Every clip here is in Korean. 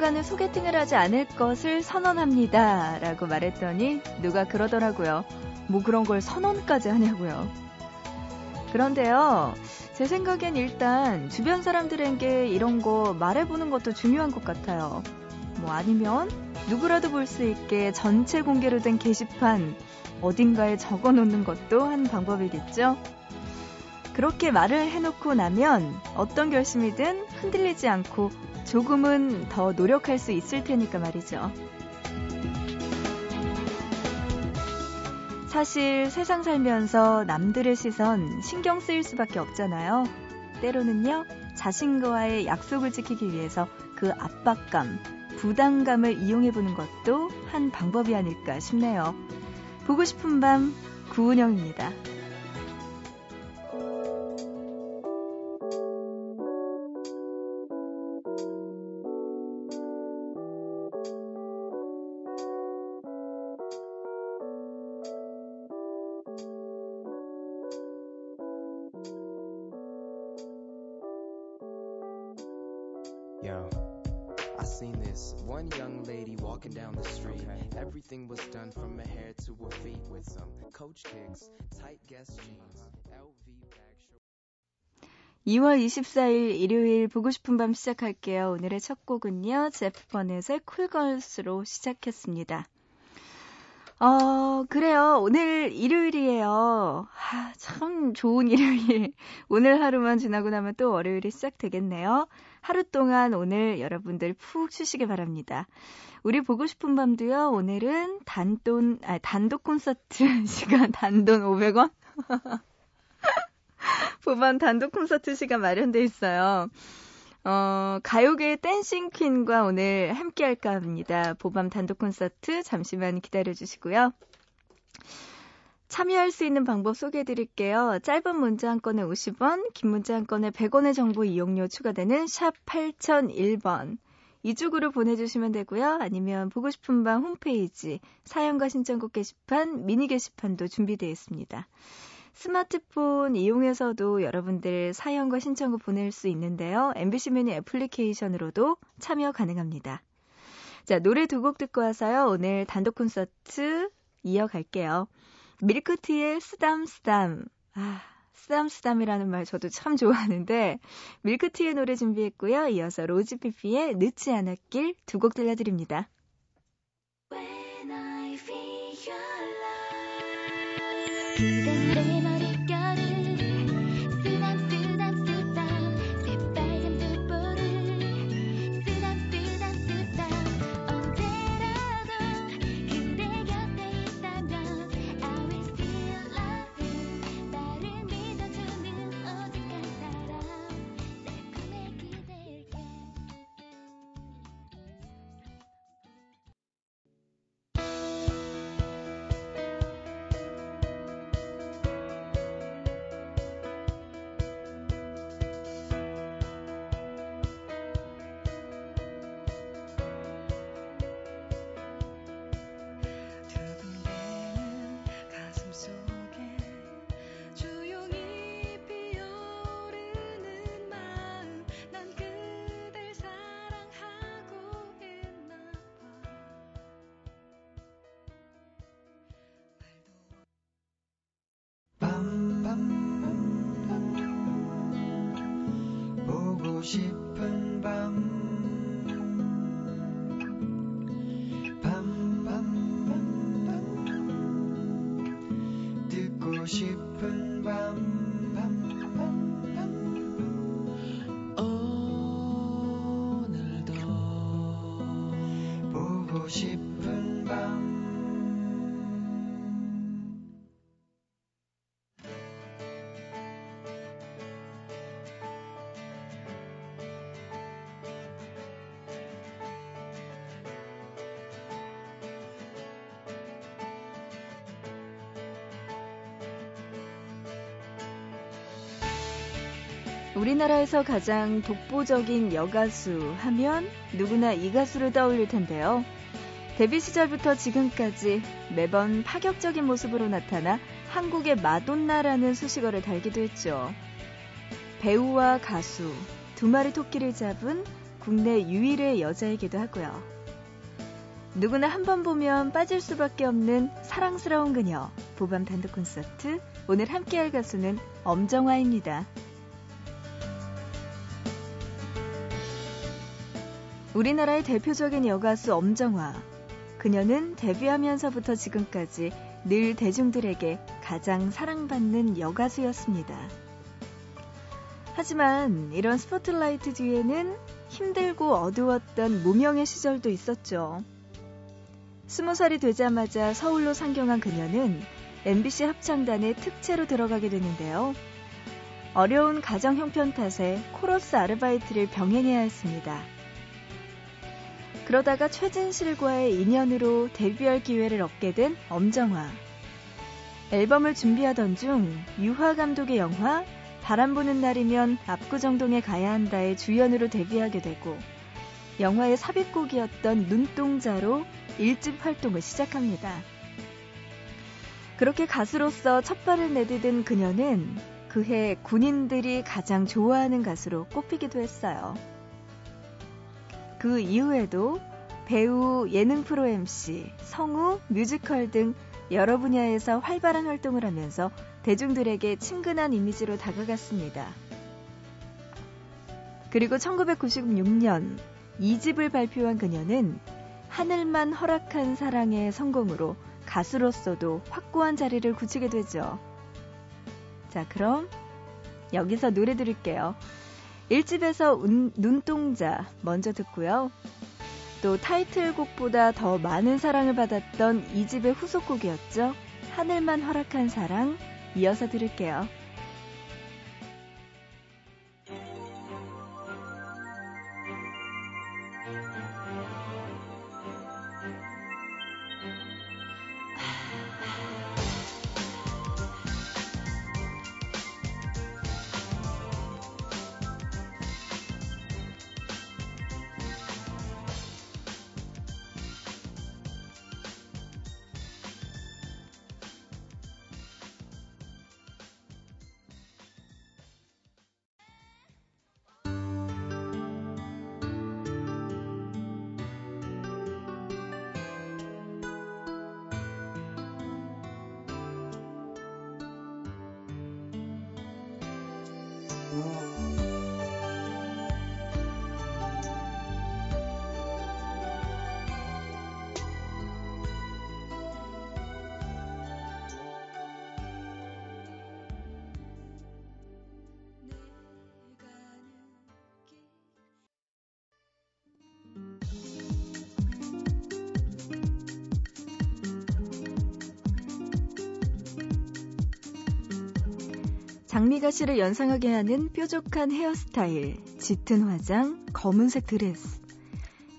당분간은 소개팅을 하지 않을 것을 선언합니다. 라고 말했더니 누가 그러더라고요. 뭐 그런 걸 선언까지 하냐고요. 그런데요, 제 생각엔 일단 주변 사람들에게 이런 거 말해보는 것도 중요한 것 같아요. 뭐 아니면 누구라도 볼 수 있게 전체 공개로 된 게시판 어딘가에 적어 놓는 것도 한 방법이겠죠? 그렇게 말을 해놓고 나면 어떤 결심이든 흔들리지 않고 조금은 더 노력할 수 있을 테니까 말이죠. 사실 세상 살면서 남들의 시선 신경 쓰일 수밖에 없잖아요. 때로는요, 자신과의 약속을 지키기 위해서 그 압박감, 부담감을 이용해 보는 것도 한 방법이 아닐까 싶네요. 보고 싶은 밤 구은영입니다. 2월 24일 일요일 보고 싶은 밤 시작할게요. 오늘의 첫 곡은요. 제프 버넷의 쿨걸스로 시작했습니다. 어, 그래요. 오늘 일요일이에요. 아, 참 좋은 일요일. 오늘 하루만 지나고 나면 또 월요일이 시작되겠네요. 하루 동안 오늘 여러분들 푹 쉬시길 바랍니다. 우리 보고 싶은 밤도요. 오늘은 단돈, 아, 단독 콘서트 시간 단돈 500원? 보반 단독 콘서트 시간 마련돼 있어요. 어, 가요계의 댄싱 퀸과 오늘 함께 할까 합니다. 보밤 단독 콘서트 잠시만 기다려 주시고요. 참여할 수 있는 방법 소개해 드릴게요. 짧은 문자 한 건에 50원, 긴 문자 한 건에 100원의 정보 이용료 추가되는 샵 8001번. 이쪽으로 보내주시면 되고요. 아니면 보고 싶은 밤 홈페이지 사연과 신청곡 게시판, 미니 게시판도 준비되어 있습니다. 스마트폰 이용해서도 여러분들 사연과 신청곡 보낼 수 있는데요. MBC 미니 애플리케이션으로도 참여 가능합니다. 자, 노래 두 곡 듣고 와서요. 오늘 단독 콘서트 이어갈게요. 밀크티의 쓰담쓰담. 아, 쓰담쓰담이라는 말 저도 참 좋아하는데 밀크티의 노래 준비했고요. 이어서 로즈피피의 늦지 않았길 두 곡 들려드립니다. 싶 은 우리나라에서 가장 독보적인 여가수 하면 누구나 이 가수를 떠올릴 텐데요. 데뷔 시절부터 지금까지 매번 파격적인 모습으로 나타나 한국의 마돈나라는 수식어를 달기도 했죠. 배우와 가수, 두 마리 토끼를 잡은 국내 유일의 여자이기도 하고요. 누구나 한 번 보면 빠질 수밖에 없는 사랑스러운 그녀 보밤 단독 콘서트 오늘 함께할 가수는 엄정화입니다. 우리나라의 대표적인 여가수 엄정화. 그녀는 데뷔하면서부터 지금까지 늘 대중들에게 가장 사랑받는 여가수였습니다. 하지만 이런 스포트라이트 뒤에는 힘들고 어두웠던 무명의 시절도 있었죠. 스무 살이 되자마자 서울로 상경한 그녀는 MBC 합창단의 특채로 들어가게 되는데요. 어려운 가정 형편 탓에 코러스 아르바이트를 병행해야 했습니다. 그러다가 최진실과의 인연으로 데뷔할 기회를 얻게 된 엄정화. 앨범을 준비하던 중 유화 감독의 영화 바람 부는 날이면 압구정동에 가야 한다의 주연으로 데뷔하게 되고 영화의 삽입곡이었던 눈동자로 1집 활동을 시작합니다. 그렇게 가수로서 첫 발을 내디딘 그녀는 그해 군인들이 가장 좋아하는 가수로 꼽히기도 했어요. 그 이후에도 배우, 예능 프로 MC, 성우, 뮤지컬 등 여러 분야에서 활발한 활동을 하면서 대중들에게 친근한 이미지로 다가갔습니다. 그리고 1996년 2집을 발표한 그녀는 하늘만 허락한 사랑의 성공으로 가수로서도 확고한 자리를 굳히게 되죠. 자, 그럼 여기서 노래 들을게요. 1집에서 눈동자 먼저 듣고요. 또 타이틀곡보다 더 많은 사랑을 받았던 2집의 후속곡이었죠. 하늘만 허락한 사랑 이어서 들을게요. 장미가 씨를 연상하게 하는 뾰족한 헤어스타일, 짙은 화장, 검은색 드레스.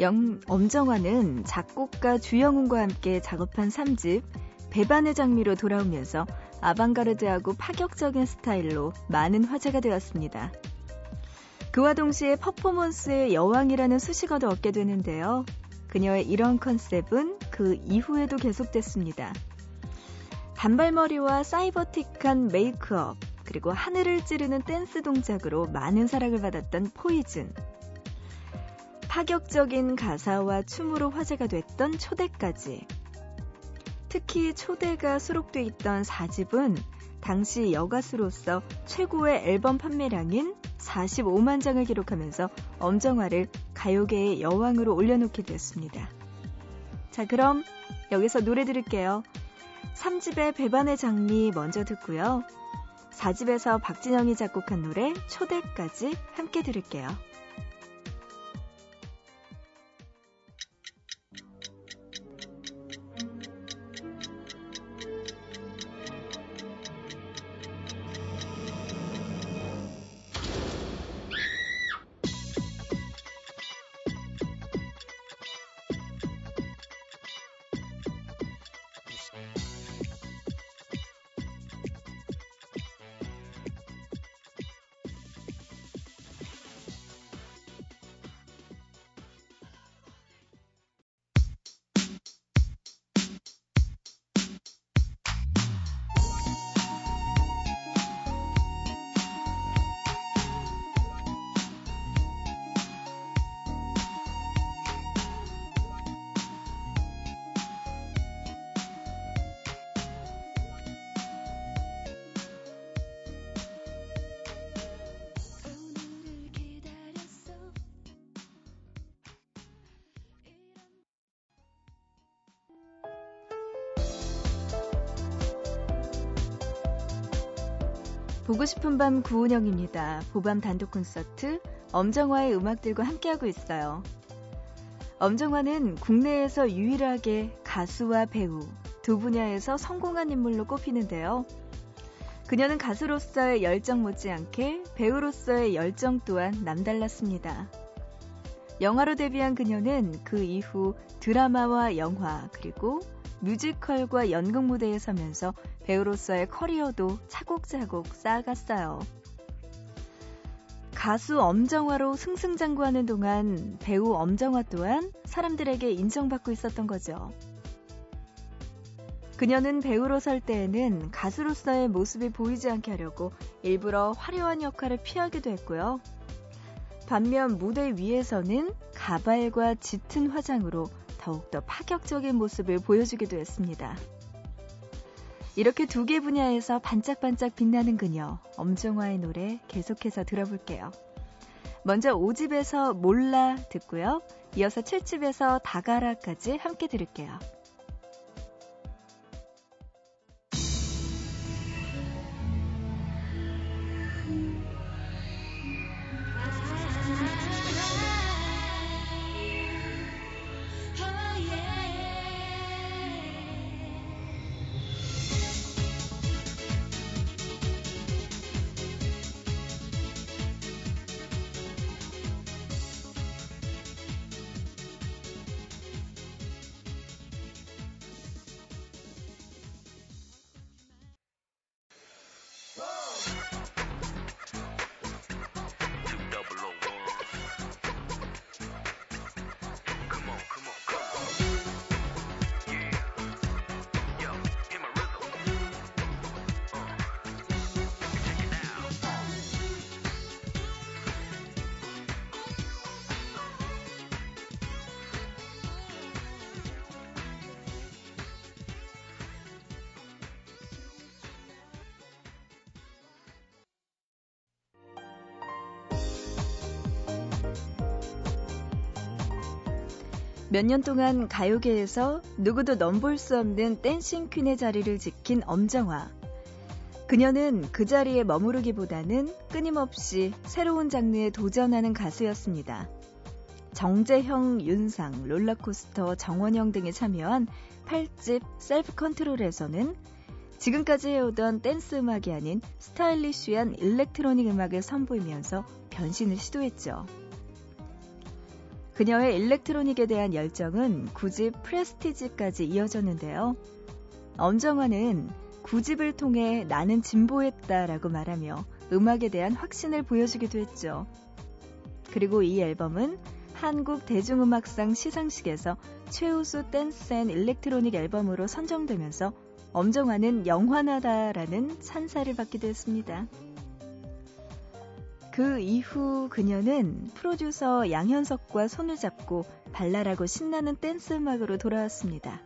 영, 엄정화는 작곡가 주영훈과 함께 작업한 3집 배반의 장미로 돌아오면서 아방가르드하고 파격적인 스타일로 많은 화제가 되었습니다. 그와 동시에 퍼포먼스의 여왕이라는 수식어도 얻게 되는데요. 그녀의 이런 컨셉은 그 이후에도 계속됐습니다. 단발머리와 사이버틱한 메이크업, 그리고 하늘을 찌르는 댄스 동작으로 많은 사랑을 받았던 포이즌. 파격적인 가사와 춤으로 화제가 됐던 초대까지. 특히 초대가 수록돼 있던 4집은 당시 여가수로서 최고의 앨범 판매량인 45만 장을 기록하면서 엄정화를 가요계의 여왕으로 올려놓게 되었습니다. 자, 그럼 여기서 노래 들을게요. 3집의 배반의 장미 먼저 듣고요. 4집에서 박진영이 작곡한 노래 초대까지 함께 들을게요. 보고 싶은 밤 구은영입니다. 보밤 단독 콘서트 엄정화의 음악들과 함께하고 있어요. 엄정화는 국내에서 유일하게 가수와 배우 두 분야에서 성공한 인물로 꼽히는데요. 그녀는 가수로서의 열정 못지않게 배우로서의 열정 또한 남달랐습니다. 영화로 데뷔한 그녀는 그 이후 드라마와 영화 그리고 뮤지컬과 연극 무대에 서면서 배우로서의 커리어도 차곡차곡 쌓아갔어요. 가수 엄정화로 승승장구하는 동안 배우 엄정화 또한 사람들에게 인정받고 있었던 거죠. 그녀는 배우로 설 때에는 가수로서의 모습이 보이지 않게 하려고 일부러 화려한 역할을 피하기도 했고요. 반면 무대 위에서는 가발과 짙은 화장으로 더욱더 파격적인 모습을 보여주기도 했습니다. 이렇게 두 개 분야에서 반짝반짝 빛나는 그녀, 엄정화의 노래 계속해서 들어볼게요. 먼저 5집에서 몰라 듣고요. 이어서 7집에서 다가라까지 함께 들을게요. 몇 년 동안 가요계에서 누구도 넘볼 수 없는 dancing queen의 자리를 지킨 엄정화. 그녀는 그 자리에 머무르기보다는 끊임없이 새로운 장르에 도전하는 가수였습니다. 정재형, 윤상, 롤러코스터, 정원영 등에 참여한 8집 Self Control에서는 지금까지 해오던 댄스 음악이 아닌 stylish한 electronic 음악을 선보이면서 변신을 시도했죠. 그녀의 electronic에 대한 열정은 9집 Prestige까지 이어졌는데요. 엄정화는 9집을 통해 나는 진보했다라고 말하며 음악에 대한 확신을 보여주기도 했죠. 그리고 이 앨범은 한국 대중음악상 시상식에서 최우수 dance and electronic 앨범으로 선정되면서 엄정화는 영원하다라는 찬사를 받기도 했습니다. 그 이후 그녀는 프로듀서 양현석과 손을 잡고 발랄하고 신나는 댄스 음악으로 돌아왔습니다.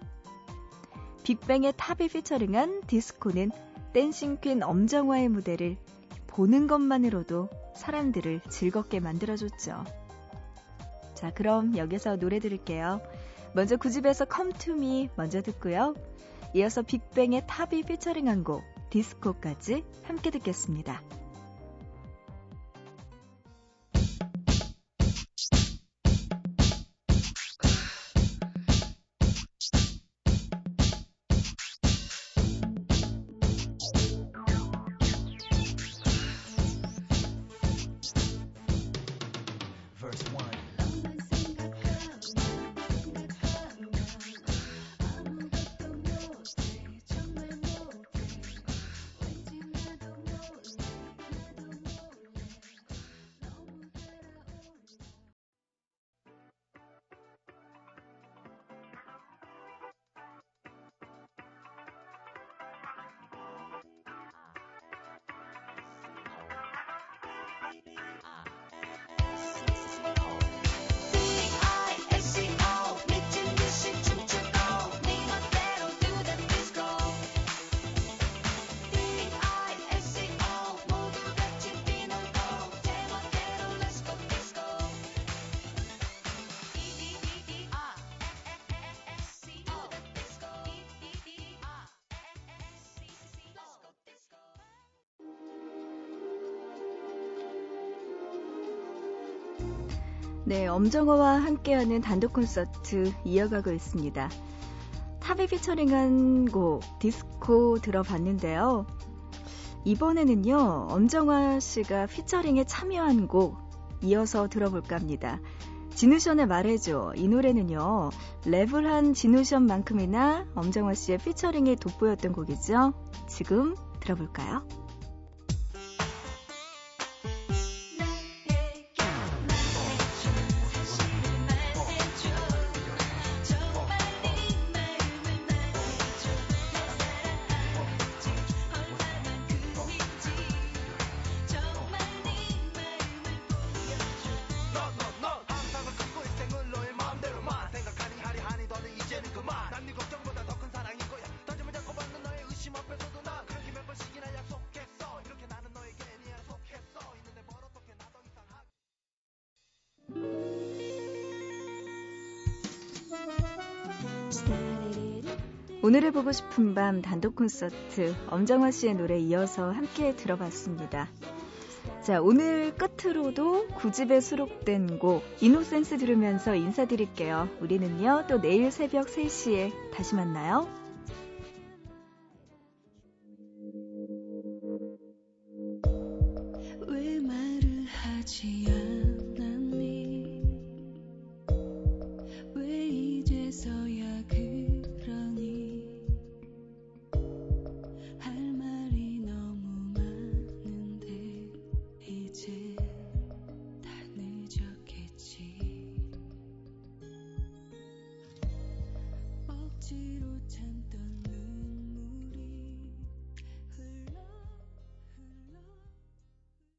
빅뱅의 탑이 featuring한 디스코는 dancing queen 엄정화의 무대를 보는 것만으로도 사람들을 즐겁게 만들어줬죠. 자, 그럼 여기서 노래 들을게요. 먼저 9집에서 Come to Me 먼저 듣고요. 이어서 빅뱅의 탑이 featuring한 곡 디스코까지 함께 듣겠습니다. 네, 엄정화와 함께하는 단독 콘서트 이어가고 있습니다. 탑이 피처링한 곡 디스코 들어봤는데요. 이번에는요, 엄정화 씨가 피처링에 참여한 곡 이어서 들어볼까 합니다. 지누션의 말해줘. 이 노래는요, 랩을 한 지누션만큼이나 엄정화 씨의 피처링이 돋보였던 곡이죠. 지금 들어볼까요? 오늘을 보고 싶은 밤 단독 콘서트 엄정화 씨의 노래 이어서 함께 들어봤습니다. 자, 오늘 끝으로도 구집에 수록된 곡 이노센스 들으면서 인사드릴게요. 우리는요, 또 내일 새벽 3시에 다시 만나요.